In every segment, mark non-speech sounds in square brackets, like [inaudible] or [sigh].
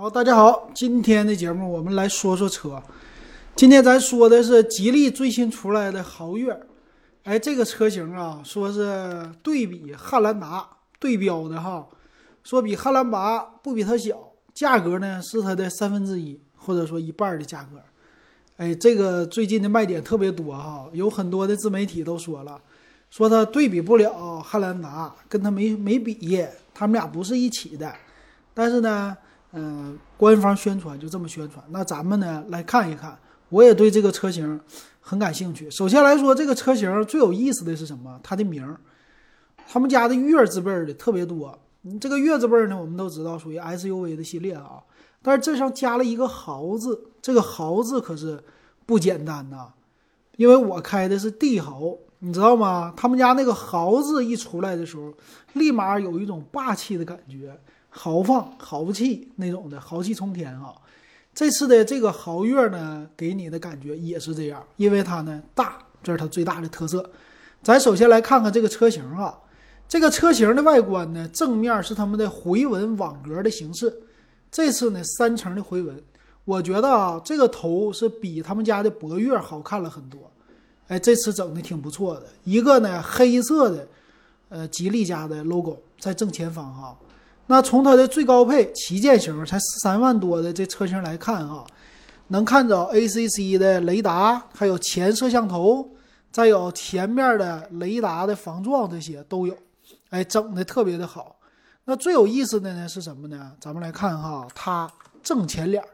好，大家好，今天的节目我们来说说车。今天咱说的是吉利最新出来的豪越，哎，这个车型啊，说是对比汉兰达对标的哈，说比汉兰达不比它小，价格呢是它的三分之一或者说一半的价格。哎，这个最近的卖点特别多哈，有很多的自媒体都说了，说它对比不了汉兰达，跟它没没比，他们俩不是一起的。但是呢。嗯，官方宣传就这么宣传。那咱们呢来看一看，我也对这个车型很感兴趣。首先来说，这个车型最有意思的是什么？它的名儿，他们家的月字辈的特别多。这个月字辈呢，我们都知道属于 SUV 的系列啊。但是这上加了一个豪字，这个豪字可是不简单呐。因为我开的是帝豪，你知道吗？他们家那个豪字一出来的时候，立马有一种霸气的感觉。豪放、豪气那种的，豪气冲天啊！这次的这个豪越呢，给你的感觉也是这样，因为它呢大，这是它最大的特色。咱首先来看看这个车型啊，这个车型的外观呢，正面是他们的回纹网格的形式，这次呢三层的回纹，我觉得啊，这个头是比他们家的博越好看了很多。哎，这次整的挺不错的，一个呢黑色的，呃，吉利家的 logo 在正前方哈。那从它的最高配旗舰型才十三万多的这车型来看啊，能看着 ACC 的雷达，还有前摄像头，再有前面的雷达的防撞这些都有，哎，整的特别的好。那最有意思的呢是什么呢？咱们来看哈，它正前脸，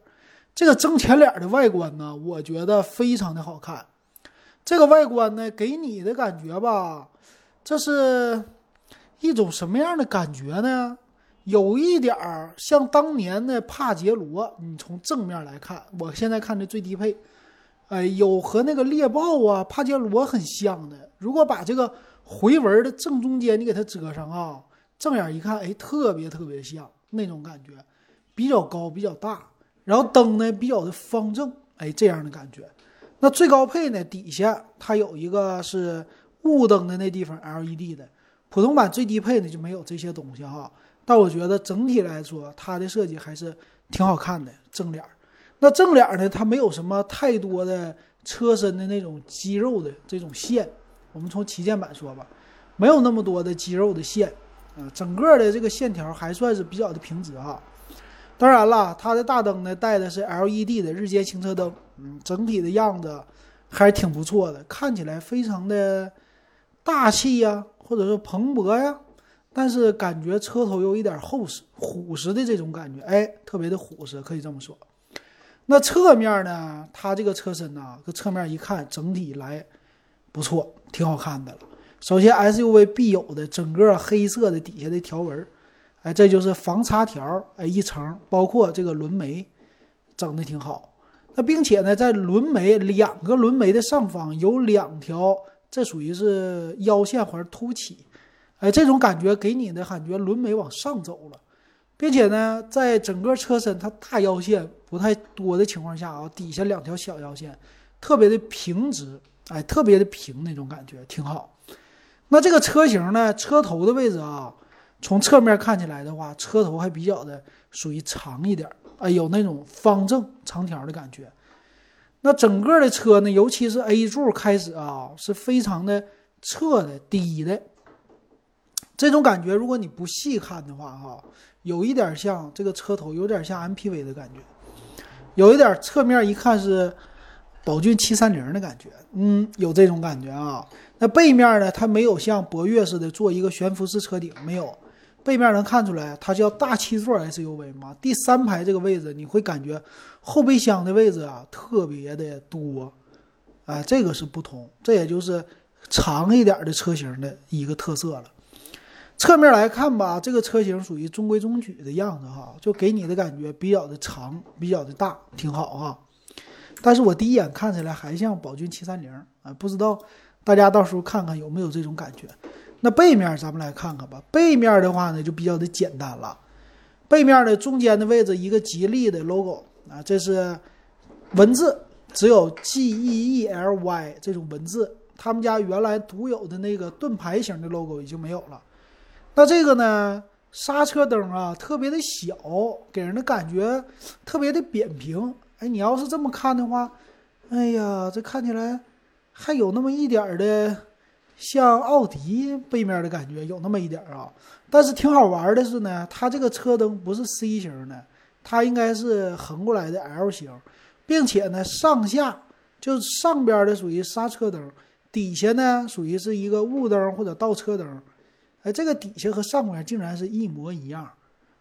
这个正前脸的外观呢，我觉得非常的好看。这个外观呢，给你的感觉吧，这是一种什么样的感觉呢？有一点儿像当年的帕杰罗，你从正面来看，我现在看的最低配，哎，有和那个猎豹啊、帕杰罗很像的。如果把这个回纹的正中间你给它遮上啊，正眼一看，哎，特别特别像那种感觉，比较高、比较大，然后灯呢比较的方正，哎，这样的感觉。那最高配呢，底下它有一个是雾灯的那地方 LED 的，普通版最低配呢就没有这些东西哈。但我觉得整体来说，它的设计还是挺好看的。正脸，那正脸呢，它没有什么太多的车身的那种肌肉的这种线。我们从旗舰版说吧，没有那么多的肌肉的线，啊，整个的这个线条还算是比较的平直哈。当然了，它的大灯呢带的是 LED 的日间行车灯，嗯，整体的样子还是挺不错的，看起来非常的大气呀，或者说蓬勃呀。但是感觉车头有一点厚实、虎实的这种感觉，哎，特别的虎实，可以这么说。那侧面呢？它这个车身呢，搁侧面一看，整体来不错，挺好看的了。首先，SUV 必有的整个黑色的底下的条纹，哎，这就是防擦条，哎，一层，包括这个轮眉，整的挺好。那并且呢，在轮眉两个轮眉的上方有两条，这属于是腰线环凸起。哎，这种感觉给你的感觉轮眉往上走了，并且呢，在整个车身它大腰线不太多的情况下啊，底下两条小腰线特别的平直，哎，特别的平那种感觉挺好。那这个车型呢，车头的位置啊，从侧面看起来的话，车头还比较的属于长一点，哎，有那种方正长条的感觉。那整个的车呢，尤其是 A 柱开始啊，是非常的侧的低的。这种感觉，如果你不细看的话，哈，有一点像这个车头，有点像 MPV 的感觉，有一点侧面一看是宝骏七三零的感觉，嗯，有这种感觉啊。那背面呢，它没有像博越似的做一个悬浮式车顶，没有，背面能看出来，它叫大七座 SUV 嘛。第三排这个位置，你会感觉后备箱的位置啊特别的多，啊，这个是不同，这也就是长一点的车型的一个特色了。侧面来看吧，这个车型属于中规中矩的样子哈，就给你的感觉比较的长，比较的大，挺好哈。但是我第一眼看起来还像宝骏七三零啊，不知道大家到时候看看有没有这种感觉。那背面咱们来看看吧，背面的话呢就比较的简单了，背面的中间的位置一个吉利的 logo 啊，这是文字，只有 G E E L Y 这种文字，他们家原来独有的那个盾牌型的 logo 已经没有了。那这个呢，刹车灯啊特别的小，给人的感觉特别的扁平。哎，你要是这么看的话，哎呀，这看起来还有那么一点儿的像奥迪背面的感觉，有那么一点啊。但是挺好玩的是呢，它这个车灯不是 C 型的，它应该是横过来的 L 型，并且呢上下就上边的属于刹车灯，底下呢属于是一个雾灯或者倒车灯。哎，这个底下和上面竟然是一模一样，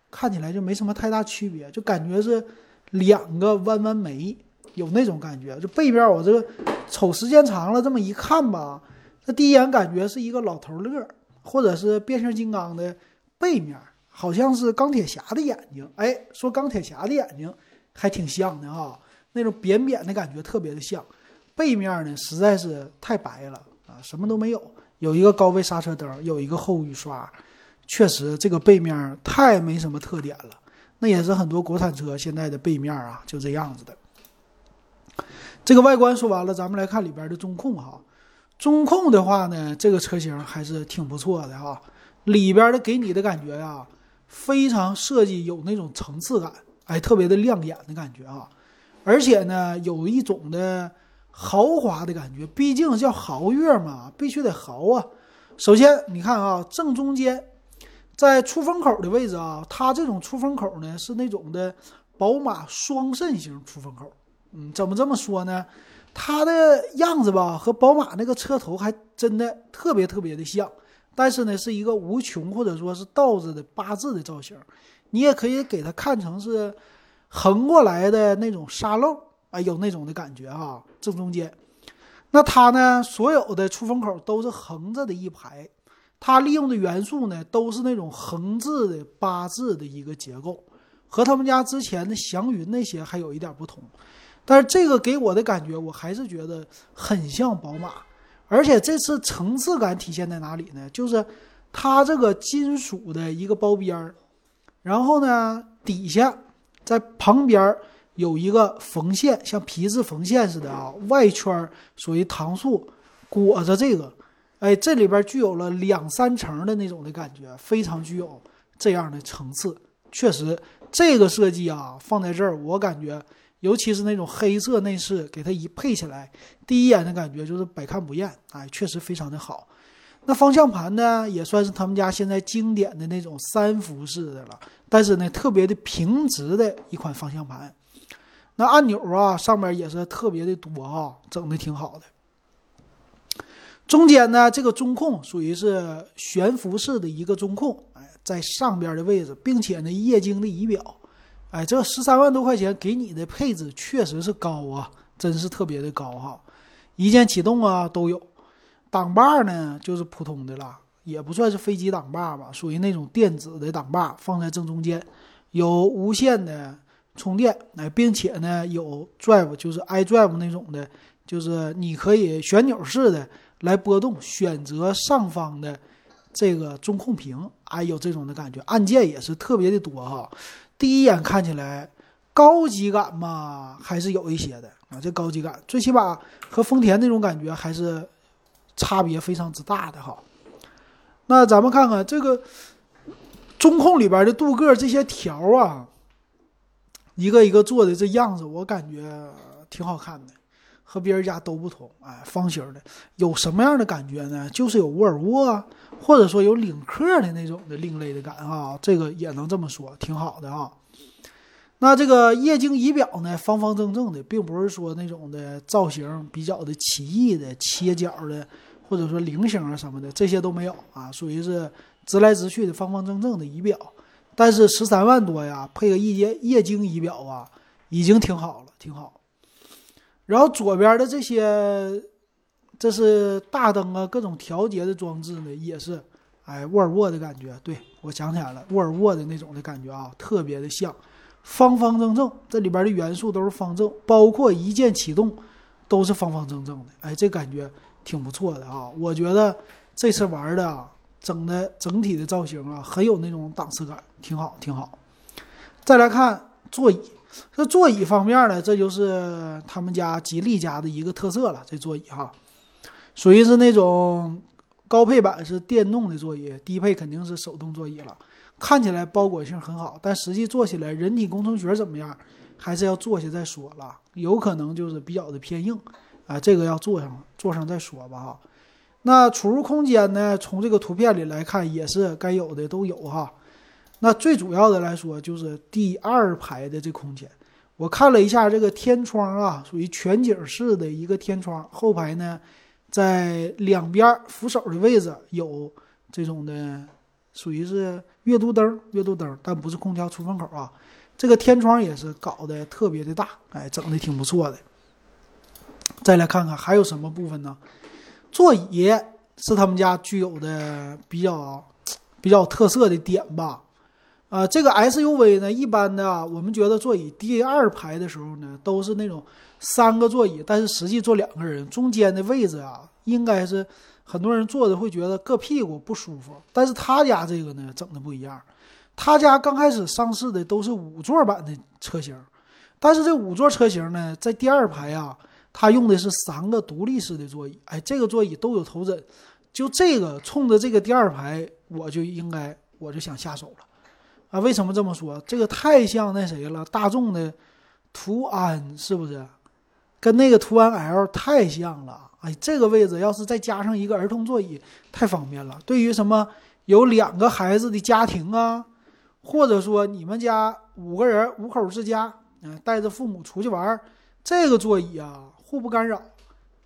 看起来就没什么太大区别，就感觉是两个弯弯眉，有那种感觉。就背面我这个瞅时间长了，这么一看吧，这第一眼感觉是一个老头乐。或者是变形金刚的背面，好像是钢铁侠的眼睛。哎，说钢铁侠的眼睛还挺像的哈，那种扁扁的感觉特别的像。背面呢实在是太白了啊，什么都没有，有一个高位刹车灯，有一个后雨刷，确实这个背面太没什么特点了。那也是很多国产车现在的背面啊，就这样子的。这个外观说完了，咱们来看里边的中控哈。中控的话呢，这个车型还是挺不错的哈，里边的给你的感觉呀，非常设计有那种层次感，哎，特别的亮眼的感觉啊，而且呢，有一种的豪华的感觉，毕竟叫豪越嘛，必须得豪啊。首先你看啊，正中间在出风口的位置啊，它这种出风口呢是那种的宝马双肾型出风口，嗯，怎么这么说呢？它的样子吧，和宝马那个车头还真的特别特别的像，但是呢，是一个无穷或者说是倒着的八字的造型，你也可以给它看成是横过来的那种沙漏，啊，有那种的感觉哈。正中间，那它呢，所有的出风口都是横着的一排，它利用的元素呢，都是那种横字的八字的一个结构，和他们家之前的祥云那些还有一点不同。但是这个给我的感觉，我还是觉得很像宝马，而且这次层次感体现在哪里呢？就是它这个金属的一个包边儿，然后呢底下在旁边有一个缝线，像皮质缝线似的啊，外圈属于糖塑裹着这个，哎，这里边具有了两三层的那种的感觉，非常具有这样的层次。确实，这个设计啊放在这儿，我感觉。尤其是那种黑色内饰，给它一配起来，第一眼的感觉就是百看不厌，哎，确实非常的好。那方向盘呢，也算是他们家现在经典的那种三幅式的了，但是呢，特别的平直的一款方向盘。那按钮啊，上面也是特别的多啊，整的挺好的。中间呢，这个中控属于是悬浮式的一个中控，哎，在上边的位置，并且呢，液晶的仪表。哎，这十三万多块钱给你的配置确实是高啊，真是特别的高哈！一键启动啊都有，挡把呢就是普通的了，也不算是飞机挡把吧，属于那种电子的挡把，放在正中间，有无线的充电，哎，并且呢有 Drive，就是 iDrive 那种的，就是你可以旋钮式的来拨动，选择上方的这个中控屏，哎，有这种的感觉，按键也是特别的多哈。第一眼看起来，高级感嘛还是有一些的啊，这高级感最起码和丰田那种感觉还是差别非常之大的哈。那咱们看看这个中控里边的镀铬这些条啊，一个一个做的这样子，我感觉挺好看的，和别人家都不同。哎，方形的有什么样的感觉呢？就是有沃尔沃啊。或者说有领克的那种的另类的感啊，这个也能这么说，挺好的啊。那这个液晶仪表呢，方方正正的，并不是说那种的造型比较的奇异的切角的，或者说菱形啊什么的，这些都没有啊，属于是直来直去的方方正正的仪表。但是十三万多呀，配个液液晶仪表啊，已经挺好了，挺好。然后左边的这些。这是大灯啊，各种调节的装置呢，也是，哎，沃尔沃的感觉。对我想起来了，沃尔沃的那种的感觉啊，特别的像，方方正正，这里边的元素都是方正，包括一键启动都是方方正正的。哎，这感觉挺不错的啊。我觉得这次玩的啊，整的整体的造型啊，很有那种档次感，挺好，挺好。再来看座椅，这座椅方面呢，这就是他们家吉利家的一个特色了，这座椅哈。属于是那种高配版是电动的座椅，低配肯定是手动座椅了。看起来包裹性很好，但实际坐起来人体工程学怎么样，还是要坐下再说了。有可能就是比较的偏硬啊，这个要坐上坐上再说吧哈。那储物空间呢？从这个图片里来看，也是该有的都有哈。那最主要的来说，就是第二排的这空间。我看了一下这个天窗啊，属于全景式的一个天窗。后排呢，在两边扶手的位置有这种的，属于是阅读灯，阅读灯，但不是空调出风口啊。这个天窗也是搞得特别的大，哎，整的挺不错的。再来看看还有什么部分呢？座椅是他们家具有的比较比较特色的点吧。啊，这个 SUV 呢，一般的我们觉得座椅第二排的时候呢，都是那种三个座椅，但是实际坐两个人，中间的位置啊，应该是很多人坐的会觉得硌屁股不舒服。但是他家这个呢，整的不一样，他家刚开始上市的都是五座版的车型，但是这五座车型呢，在第二排啊，它用的是三个独立式的座椅，哎，这个座椅都有头枕，就这个冲着这个第二排，我就应该我就想下手了。啊，为什么这么说？这个太像那谁了，大众的途安是不是？跟那个途安 L 太像了。哎，这个位置要是再加上一个儿童座椅，太方便了。对于什么有两个孩子的家庭啊，或者说你们家五个人五口之家，嗯，带着父母出去玩，这个座椅啊，互不干扰，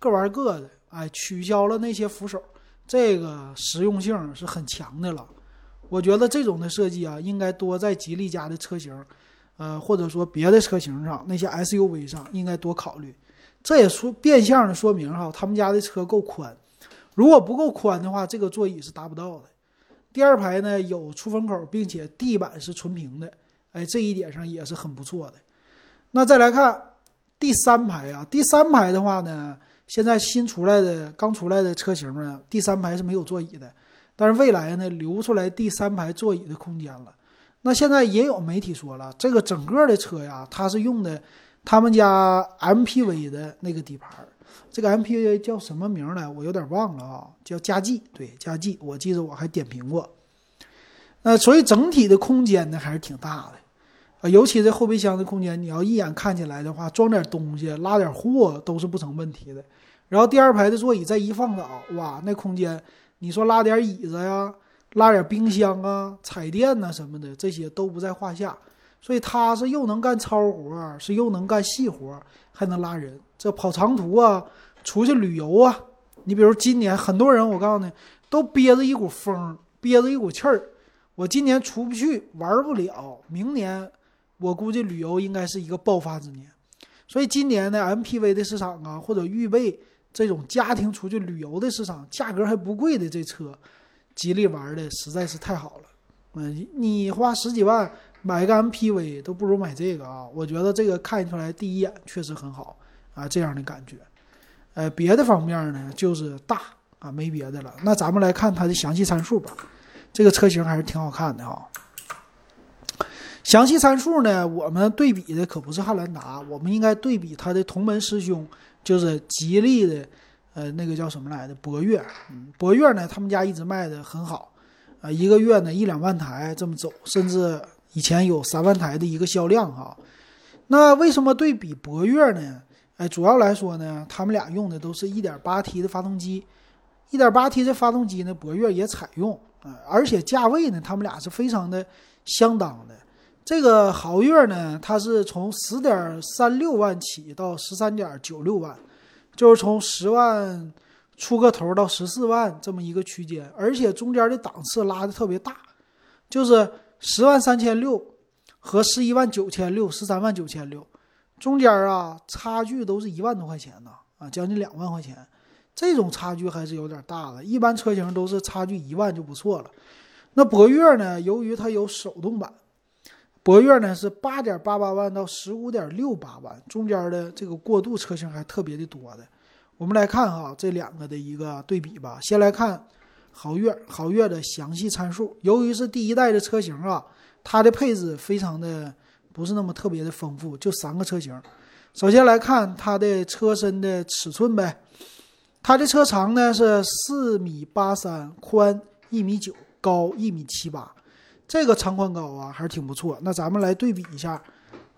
各玩各的。哎，取消了那些扶手，这个实用性是很强的了。我觉得这种的设计啊，应该多在吉利家的车型，呃，或者说别的车型上，那些 SUV 上应该多考虑。这也说变相的说明哈，他们家的车够宽。如果不够宽的话，这个座椅是达不到的。第二排呢有出风口，并且地板是纯平的，哎，这一点上也是很不错的。那再来看第三排啊，第三排的话呢，现在新出来的刚出来的车型呢，第三排是没有座椅的。但是未来呢，留出来第三排座椅的空间了。那现在也有媒体说了，这个整个的车呀，它是用的他们家 MPV 的那个底盘。这个 MPV 叫什么名来？我有点忘了啊，叫佳绩。对，佳绩，我记得我还点评过。那所以整体的空间呢，还是挺大的啊，尤其这后备箱的空间，你要一眼看起来的话，装点东西、拉点货都是不成问题的。然后第二排的座椅再一放倒，哇，那空间。你说拉点椅子呀，拉点冰箱啊、彩电呐什么的，这些都不在话下。所以它是又能干超活，是又能干细活，还能拉人。这跑长途啊，出去旅游啊，你比如今年很多人，我告诉你，都憋着一股风，憋着一股气儿。我今年出不去，玩不了。明年我估计旅游应该是一个爆发之年。所以今年的 MPV 的市场啊，或者预备。这种家庭出去旅游的市场，价格还不贵的这车，吉利玩的实在是太好了。嗯，你花十几万买个 MPV 都不如买这个啊！我觉得这个看出来第一眼确实很好啊，这样的感觉。呃，别的方面呢，就是大啊，没别的了。那咱们来看它的详细参数吧。这个车型还是挺好看的哈。详细参数呢，我们对比的可不是汉兰达，我们应该对比它的同门师兄。就是吉利的，呃，那个叫什么来的博越，嗯，博越呢，他们家一直卖的很好，啊，一个月呢一两万台这么走，甚至以前有三万台的一个销量哈。那为什么对比博越呢？哎，主要来说呢，他们俩用的都是一点八 T 的发动机，一点八 T 的发动机呢，博越也采用啊，而且价位呢，他们俩是非常的相当的。这个豪越呢，它是从十点三六万起到十三点九六万，就是从十万出个头到十四万这么一个区间，而且中间的档次拉的特别大，就是十万三千六和十一万九千六、十三万九千六，中间啊差距都是一万多块钱呢，啊，将近两万块钱，这种差距还是有点大的。一般车型都是差距一万就不错了。那博越呢，由于它有手动版。博越呢是八点八八万到十五点六八万，中间的这个过渡车型还特别的多的。我们来看哈这两个的一个对比吧。先来看豪越，豪越的详细参数。由于是第一代的车型啊，它的配置非常的不是那么特别的丰富，就三个车型。首先来看它的车身的尺寸呗，它的车长呢是四米八三，宽一米九，高一米七八。这个长宽高啊还是挺不错。那咱们来对比一下，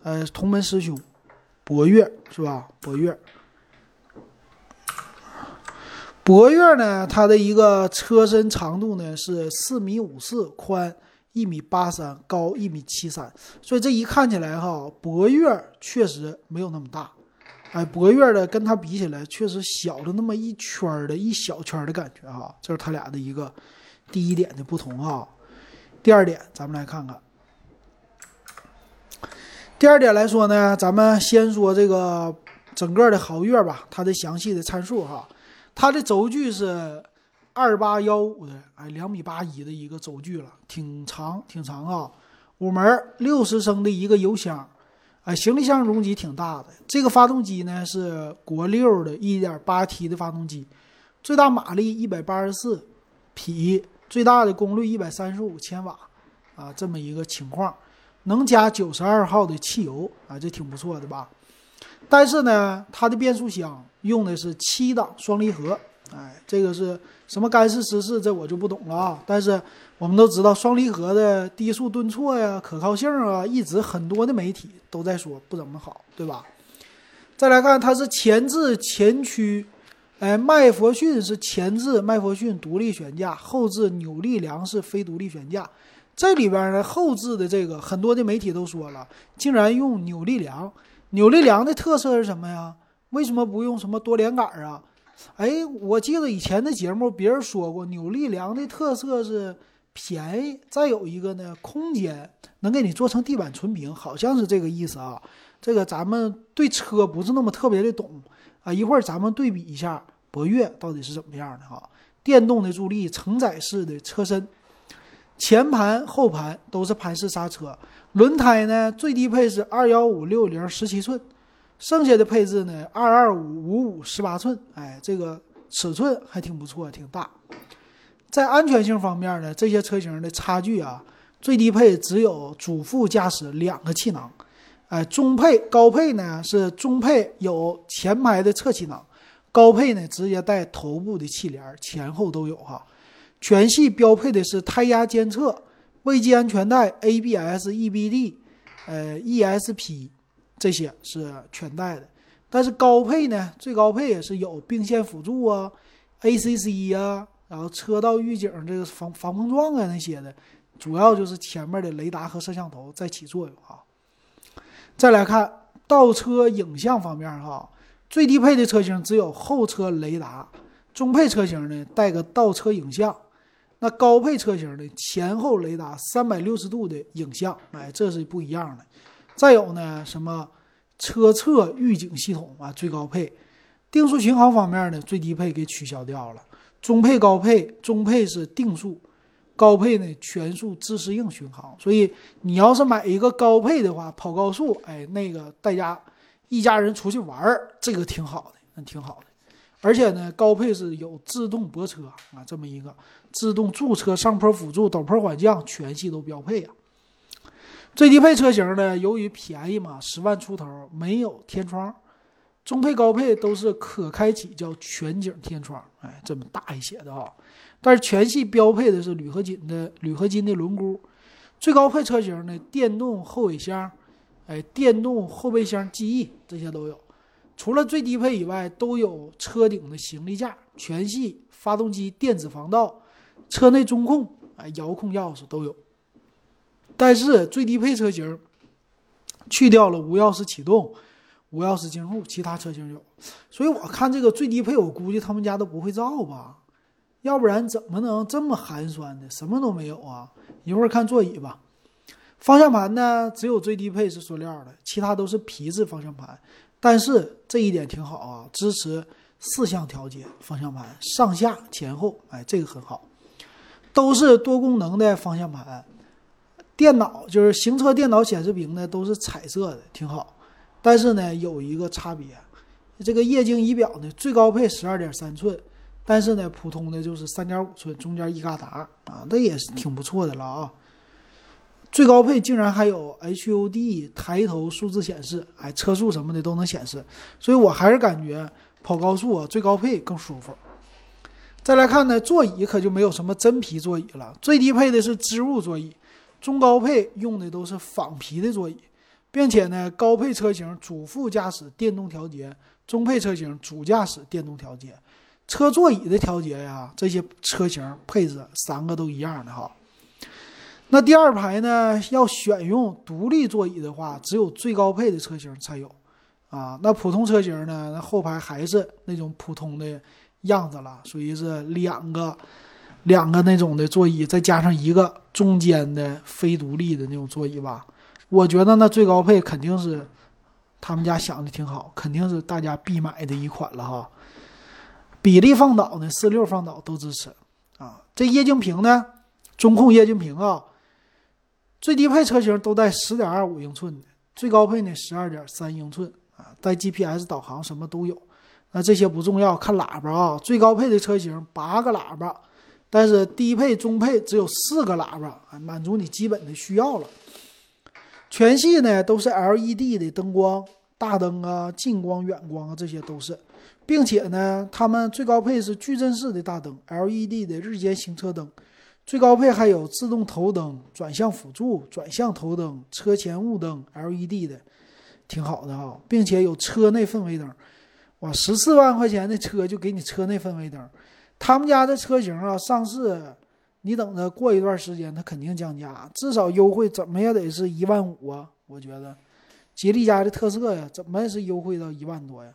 呃，同门师兄博越是吧？博越。博越呢，它的一个车身长度呢是四米五四，宽一米八三，高一米七三，所以这一看起来哈，博越确实没有那么大，哎，博越的跟它比起来确实小了那么一圈的一小圈的感觉哈，这是它俩的一个第一点的不同哈。第二点，咱们来看看，第二点来说呢，咱们先说这个整个的豪越吧，它的详细的参数哈。它的轴距是二八幺五的，哎，两米八一的一个轴距了，挺长挺长啊。五门六十升的一个油箱，哎，行李箱容积挺大的。这个发动机呢是国六的一点八 T 的发动机，最大马力一百八十四匹，最大的功率一百三十五千瓦，啊，这么一个情况，能加九十二号的汽油，啊，这挺不错的吧？但是呢，它的变速箱。用的是七档双离合，哎，这个是什么干式湿式，这我就不懂了啊。但是我们都知道双离合的低速顿挫呀、可靠性啊，一直很多的媒体都在说不怎么好，对吧？再来看它是前置前驱，哎，麦弗逊是前置麦弗逊独立悬架，后置扭力梁是非独立悬架。这里边呢，后置的这个很多的媒体都说了，竟然用扭力梁，扭力梁的特色是什么呀？为什么不用什么多连杆啊？哎，我记得以前的节目别人说过，扭力梁的特色是便宜，再有一个呢，空间能给你做成地板纯平，好像是这个意思啊。这个咱们对车不是那么特别的懂啊。一会儿咱们对比一下博越到底是怎么样的哈。电动的助力，承载式的车身，前盘后盘都是盘式刹车，轮胎呢最低配是二幺五六零十七寸。剩下的配置呢，二二五五五十八寸，哎，这个尺寸还挺不错，挺大。在安全性方面呢，这些车型的差距啊，最低配只有主副驾驶两个气囊，哎，中配高配呢是中配有前排的侧气囊，高配呢直接带头部的气帘，前后都有哈。全系标配的是胎压监测、未系安全带、ABS、EBD，呃，ESP。这些是全带的，但是高配呢，最高配也是有并线辅助啊，ACC 啊，然后车道预警这个防防碰撞啊那些的，主要就是前面的雷达和摄像头在起作用啊。再来看倒车影像方面哈，最低配的车型只有后车雷达，中配车型呢带个倒车影像，那高配车型的前后雷达三百六十度的影像，哎，这是不一样的。再有呢，什么车侧预警系统啊，最高配；定速巡航方面呢，最低配给取消掉了。中配、高配，中配是定速，高配呢全速自适应巡航。所以你要是买一个高配的话，跑高速，哎，那个大家一家人出去玩儿，这个挺好的，那挺好的。而且呢，高配是有自动泊车啊，这么一个自动驻车、上坡辅助、陡坡缓降，全系都标配啊。最低配车型呢，由于便宜嘛，十万出头没有天窗，中配高配都是可开启叫全景天窗，哎，这么大一些的啊。但是全系标配的是铝合金的铝合金的轮毂。最高配车型呢，电动后尾箱，哎，电动后备箱记忆这些都有。除了最低配以外，都有车顶的行李架，全系发动机电子防盗，车内中控，哎，遥控钥匙都有。但是最低配车型去掉了无钥匙启动、无钥匙进入，其他车型有。所以我看这个最低配，我估计他们家都不会造吧？要不然怎么能这么寒酸的，什么都没有啊？一会儿看座椅吧。方向盘呢，只有最低配是塑料的，其他都是皮质方向盘。但是这一点挺好啊，支持四项调节方向盘，上下前后，哎，这个很好，都是多功能的方向盘。电脑就是行车电脑显示屏呢，都是彩色的，挺好。但是呢，有一个差别，这个液晶仪表呢，最高配十二点三寸，但是呢，普通的就是三点五寸，中间一旮沓啊，那也是挺不错的了啊。最高配竟然还有 HUD 抬头数字显示，哎，车速什么的都能显示，所以我还是感觉跑高速啊，最高配更舒服。再来看呢，座椅可就没有什么真皮座椅了，最低配的是织物座椅。中高配用的都是仿皮的座椅，并且呢，高配车型主副驾驶电动调节，中配车型主驾驶电动调节。车座椅的调节呀，这些车型配置三个都一样的哈。那第二排呢，要选用独立座椅的话，只有最高配的车型才有啊。那普通车型呢，那后排还是那种普通的样子了，属于是两个两个那种的座椅，再加上一个中间的非独立的那种座椅吧。我觉得那最高配肯定是他们家想的挺好，肯定是大家必买的一款了哈。比例放倒呢，四六放倒都支持啊。这液晶屏呢，中控液晶屏啊，最低配车型都带十点二五英寸的，最高配呢十二点三英寸啊，带 GPS 导航什么都有。那这些不重要，看喇叭啊，最高配的车型八个喇叭，但是低配、中配只有四个喇叭，满足你基本的需要了。全系呢都是 LED 的灯光，大灯啊、近光、远光啊，这些都是。并且呢，他们最高配是矩阵式的大灯，LED 的日间行车灯，最高配还有自动头灯、转向辅助、转向头灯、车前雾灯，LED 的，挺好的哈，并且有车内氛围灯，哇，十四万块钱的车就给你车内氛围灯，他们家的车型啊，上市，你等着过一段时间，它肯定降价，至少优惠怎么也得是一万五啊，我觉得，吉利家的特色呀，怎么也是优惠到一万多呀？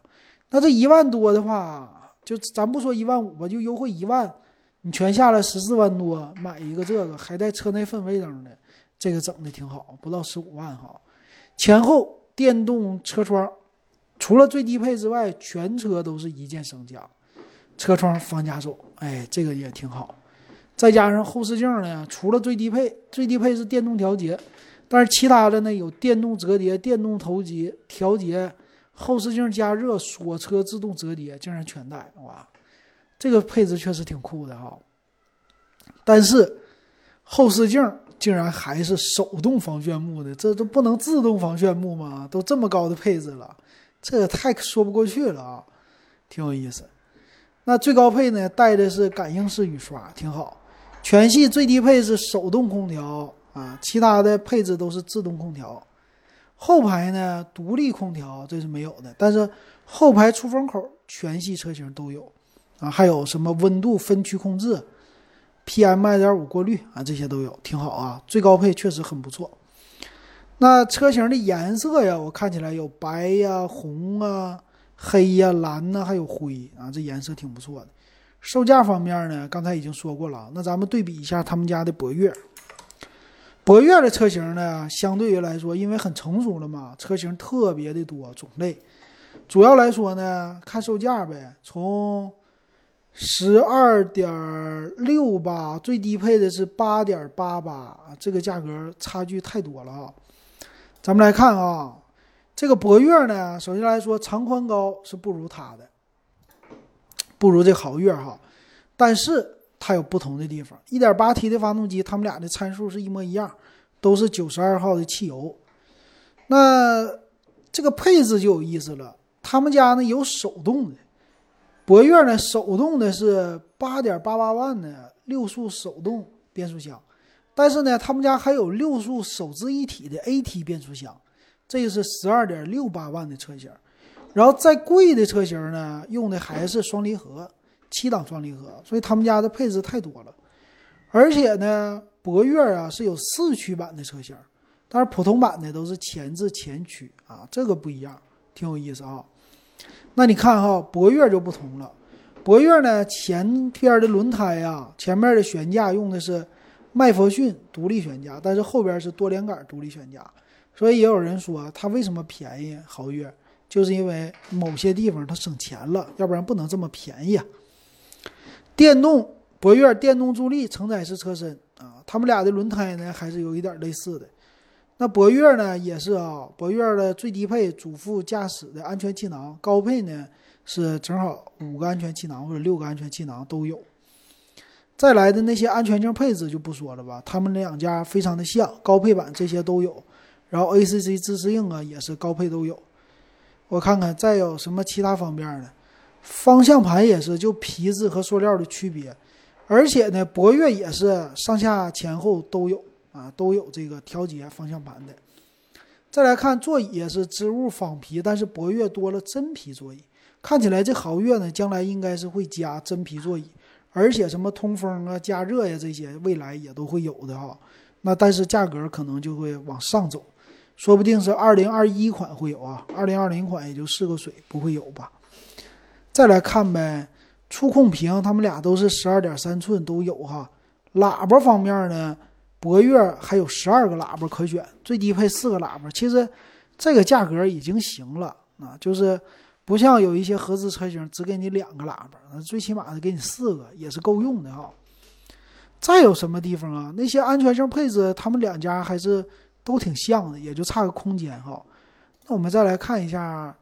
那这一万多的话，就咱不说一万五吧，就优惠一万，你全下来十四万多买一个这个，还带车内氛围灯的，这个整的挺好，不到十五万哈。前后电动车窗，除了最低配之外，全车都是一键升降，车窗防夹手，哎，这个也挺好。再加上后视镜呢，除了最低配，最低配是电动调节，但是其他的呢有电动折叠、电动头节调节。后视镜加热、锁车自动折叠，竟然全带哇！这个配置确实挺酷的哈。但是后视镜竟然还是手动防眩目的，这都不能自动防眩目吗？都这么高的配置了，这也太说不过去了啊！挺有意思。那最高配呢，带的是感应式雨刷，挺好。全系最低配是手动空调啊，其他的配置都是自动空调。后排呢，独立空调这是没有的，但是后排出风口全系车型都有，啊，还有什么温度分区控制、PM 二点五过滤啊，这些都有，挺好啊。最高配确实很不错。那车型的颜色呀，我看起来有白呀、红啊、黑呀、蓝呐，还有灰啊，这颜色挺不错的。售价方面呢，刚才已经说过了，那咱们对比一下他们家的博越。博越的车型呢，相对于来说，因为很成熟了嘛，车型特别的多种类。主要来说呢，看售价呗，从十二点六八，最低配的是八点八八，这个价格差距太多了啊。咱们来看啊，这个博越呢，首先来说长宽高是不如它的，不如这豪越哈，但是。它有不同的地方，1.8T 的发动机，它们俩的参数是一模一样，都是92号的汽油。那这个配置就有意思了，他们家呢有手动的，博越呢手动的是8.88万的六速手动变速箱，但是呢他们家还有六速手自一体的 AT 变速箱，这个是12.68万的车型。然后再贵的车型呢，用的还是双离合。七档双离合，所以他们家的配置太多了，而且呢，博越啊是有四驱版的车型，但是普通版的都是前置前驱啊，这个不一样，挺有意思啊。那你看哈，博越就不同了，博越呢前边的轮胎啊，前面的悬架用的是麦弗逊独立悬架，但是后边是多连杆独立悬架，所以也有人说它为什么便宜？豪越就是因为某些地方它省钱了，要不然不能这么便宜啊。电动博越电动助力承载式车身啊，他们俩的轮胎呢还是有一点类似的。那博越呢也是啊，博越的最低配主副驾驶的安全气囊，高配呢是正好五个安全气囊或者六个安全气囊都有。再来的那些安全镜配置就不说了吧，他们两家非常的像，高配版这些都有。然后 ACC 自适应啊也是高配都有。我看看再有什么其他方面的。方向盘也是就皮质和塑料的区别，而且呢，博越也是上下前后都有啊，都有这个调节方向盘的。再来看座椅也是织物仿皮，但是博越多了真皮座椅，看起来这豪越呢将来应该是会加真皮座椅，而且什么通风啊、加热呀这些未来也都会有的哈。那但是价格可能就会往上走，说不定是二零二一款会有啊，二零二零款也就试个水，不会有吧？再来看呗，触控屏，他们俩都是十二点三寸都有哈。喇叭方面呢，博越还有十二个喇叭可选，最低配四个喇叭，其实这个价格已经行了啊，就是不像有一些合资车型只给你两个喇叭，最起码的给你四个也是够用的哈。再有什么地方啊？那些安全性配置，他们两家还是都挺像的，也就差个空间哈。那我们再来看一下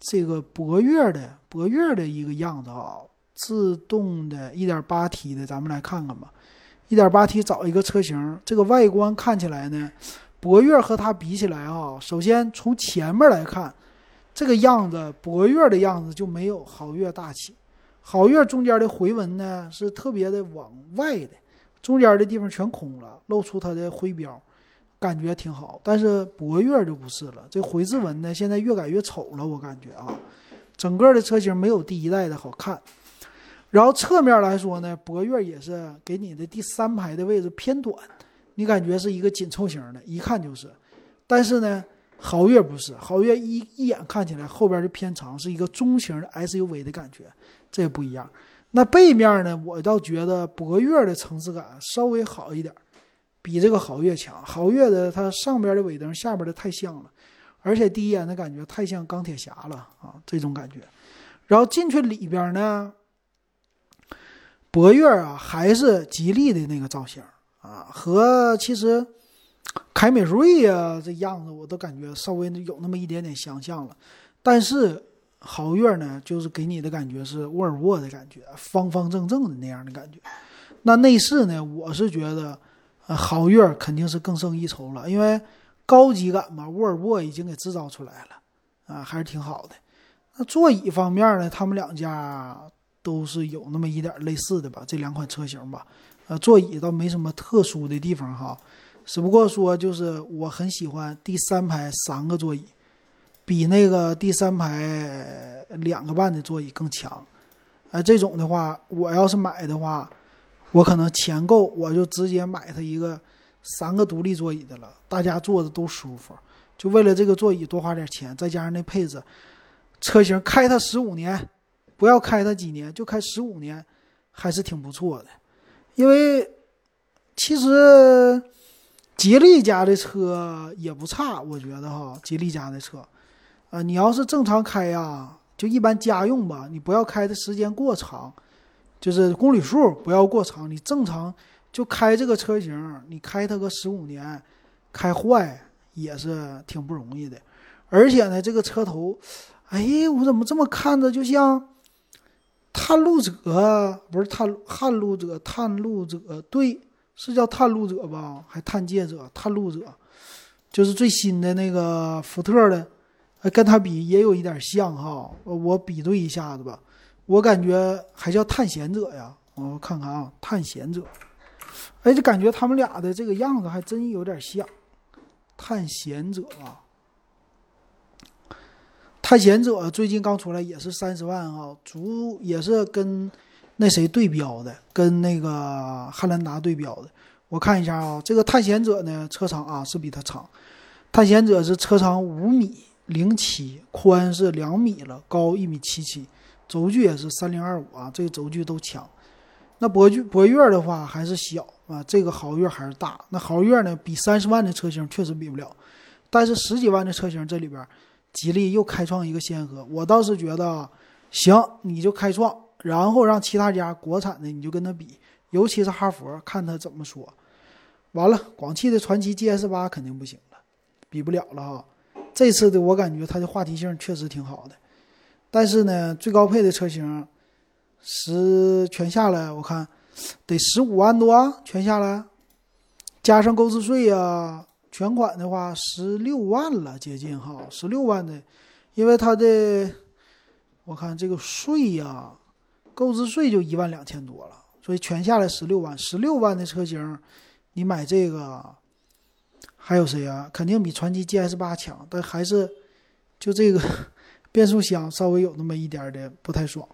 这个博越的博越的一个样子啊，自动的 1.8T 的，咱们来看看吧。1.8T 找一个车型，这个外观看起来呢，博越和它比起来啊，首先从前面来看，这个样子博越的样子就没有豪越大气。豪越中间的回纹呢是特别的往外的。中间的地方全空了，露出它的徽标，感觉挺好。但是博越就不是了，这回字纹呢，现在越改越丑了，我感觉啊，整个的车型没有第一代的好看。然后侧面来说呢，博越也是给你的第三排的位置偏短，你感觉是一个紧凑型的，一看就是。但是呢，豪越不是，豪越一一眼看起来后边就偏长，是一个中型的 SUV 的感觉，这也不一样。那背面呢？我倒觉得博越的层次感稍微好一点，比这个豪越强。豪越的它上边的尾灯，下边的太像了，而且第一眼的感觉太像钢铁侠了啊，这种感觉。然后进去里边呢，博越啊还是吉利的那个造型啊，和其实凯美瑞呀这样子我都感觉稍微有那么一点点相像了，但是。豪越呢，就是给你的感觉是沃尔沃的感觉，方方正正的那样的感觉。那内饰呢，我是觉得，呃，豪越肯定是更胜一筹了，因为高级感嘛，沃尔沃已经给制造出来了，啊，还是挺好的。那座椅方面呢，他们两家都是有那么一点类似的吧，这两款车型吧，呃，座椅倒没什么特殊的地方哈，只不过说就是我很喜欢第三排三个座椅。比那个第三排两个半的座椅更强，哎，这种的话，我要是买的话，我可能钱够，我就直接买它一个三个独立座椅的了，大家坐着都舒服。就为了这个座椅多花点钱，再加上那配置，车型开它十五年，不要开它几年，就开十五年，还是挺不错的。因为其实吉利家的车也不差，我觉得哈，吉利家的车。啊，你要是正常开呀，就一般家用吧，你不要开的时间过长，就是公里数不要过长。你正常就开这个车型，你开它个十五年，开坏也是挺不容易的。而且呢，这个车头，哎，我怎么这么看着就像探路者？不是探探路者，探路者，对，是叫探路者吧？还探界者，探路者，就是最新的那个福特的。跟它比也有一点像哈，我比对一下子吧，我感觉还叫探险者呀，我看看啊，探险者，哎，就感觉他们俩的这个样子还真有点像，探险者啊，探险者最近刚出来也是三十万哈，足也是跟那谁对标的，跟那个汉兰达对标的，我看一下啊，这个探险者呢车长啊是比它长，探险者是车长五米。零七宽是两米了，高一米七七，轴距也是三零二五啊，这个轴距都强。那博越博越的话还是小啊，这个豪越还是大。那豪越呢，比三十万的车型确实比不了，但是十几万的车型这里边，吉利又开创一个先河。我倒是觉得，行，你就开创，然后让其他家国产的你就跟他比，尤其是哈佛，看他怎么说。完了，广汽的传祺 GS 八肯定不行了，比不了了哈。这次的我感觉它的话题性确实挺好的，但是呢，最高配的车型十全下来，我看得十五万多，全下来加上购置税呀，全款的话十六万了，接近哈，十六万的，因为它的我看这个税呀，购置税就一万两千多了，所以全下来十六万，十六万的车型，你买这个还有谁啊？肯定比传祺 GS 八强，但还是就这个 [laughs] 变速箱稍微有那么一点的不太爽。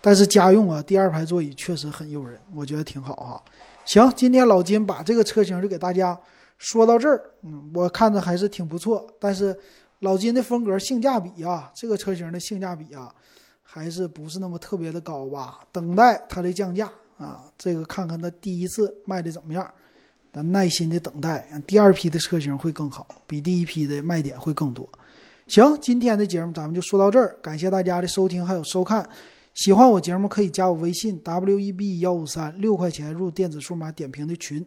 但是家用啊，第二排座椅确实很诱人，我觉得挺好哈。行，今天老金把这个车型就给大家说到这儿，嗯，我看着还是挺不错。但是老金的风格性价比啊，这个车型的性价比啊，还是不是那么特别的高吧？等待它的降价啊，这个看看它第一次卖的怎么样，咱耐心的等待，第二批的车型会更好，比第一批的卖点会更多。行，今天的节目咱们就说到这儿，感谢大家的收听还有收看。喜欢我节目可以加我微信 w e b 幺五三六块钱入电子数码点评的群。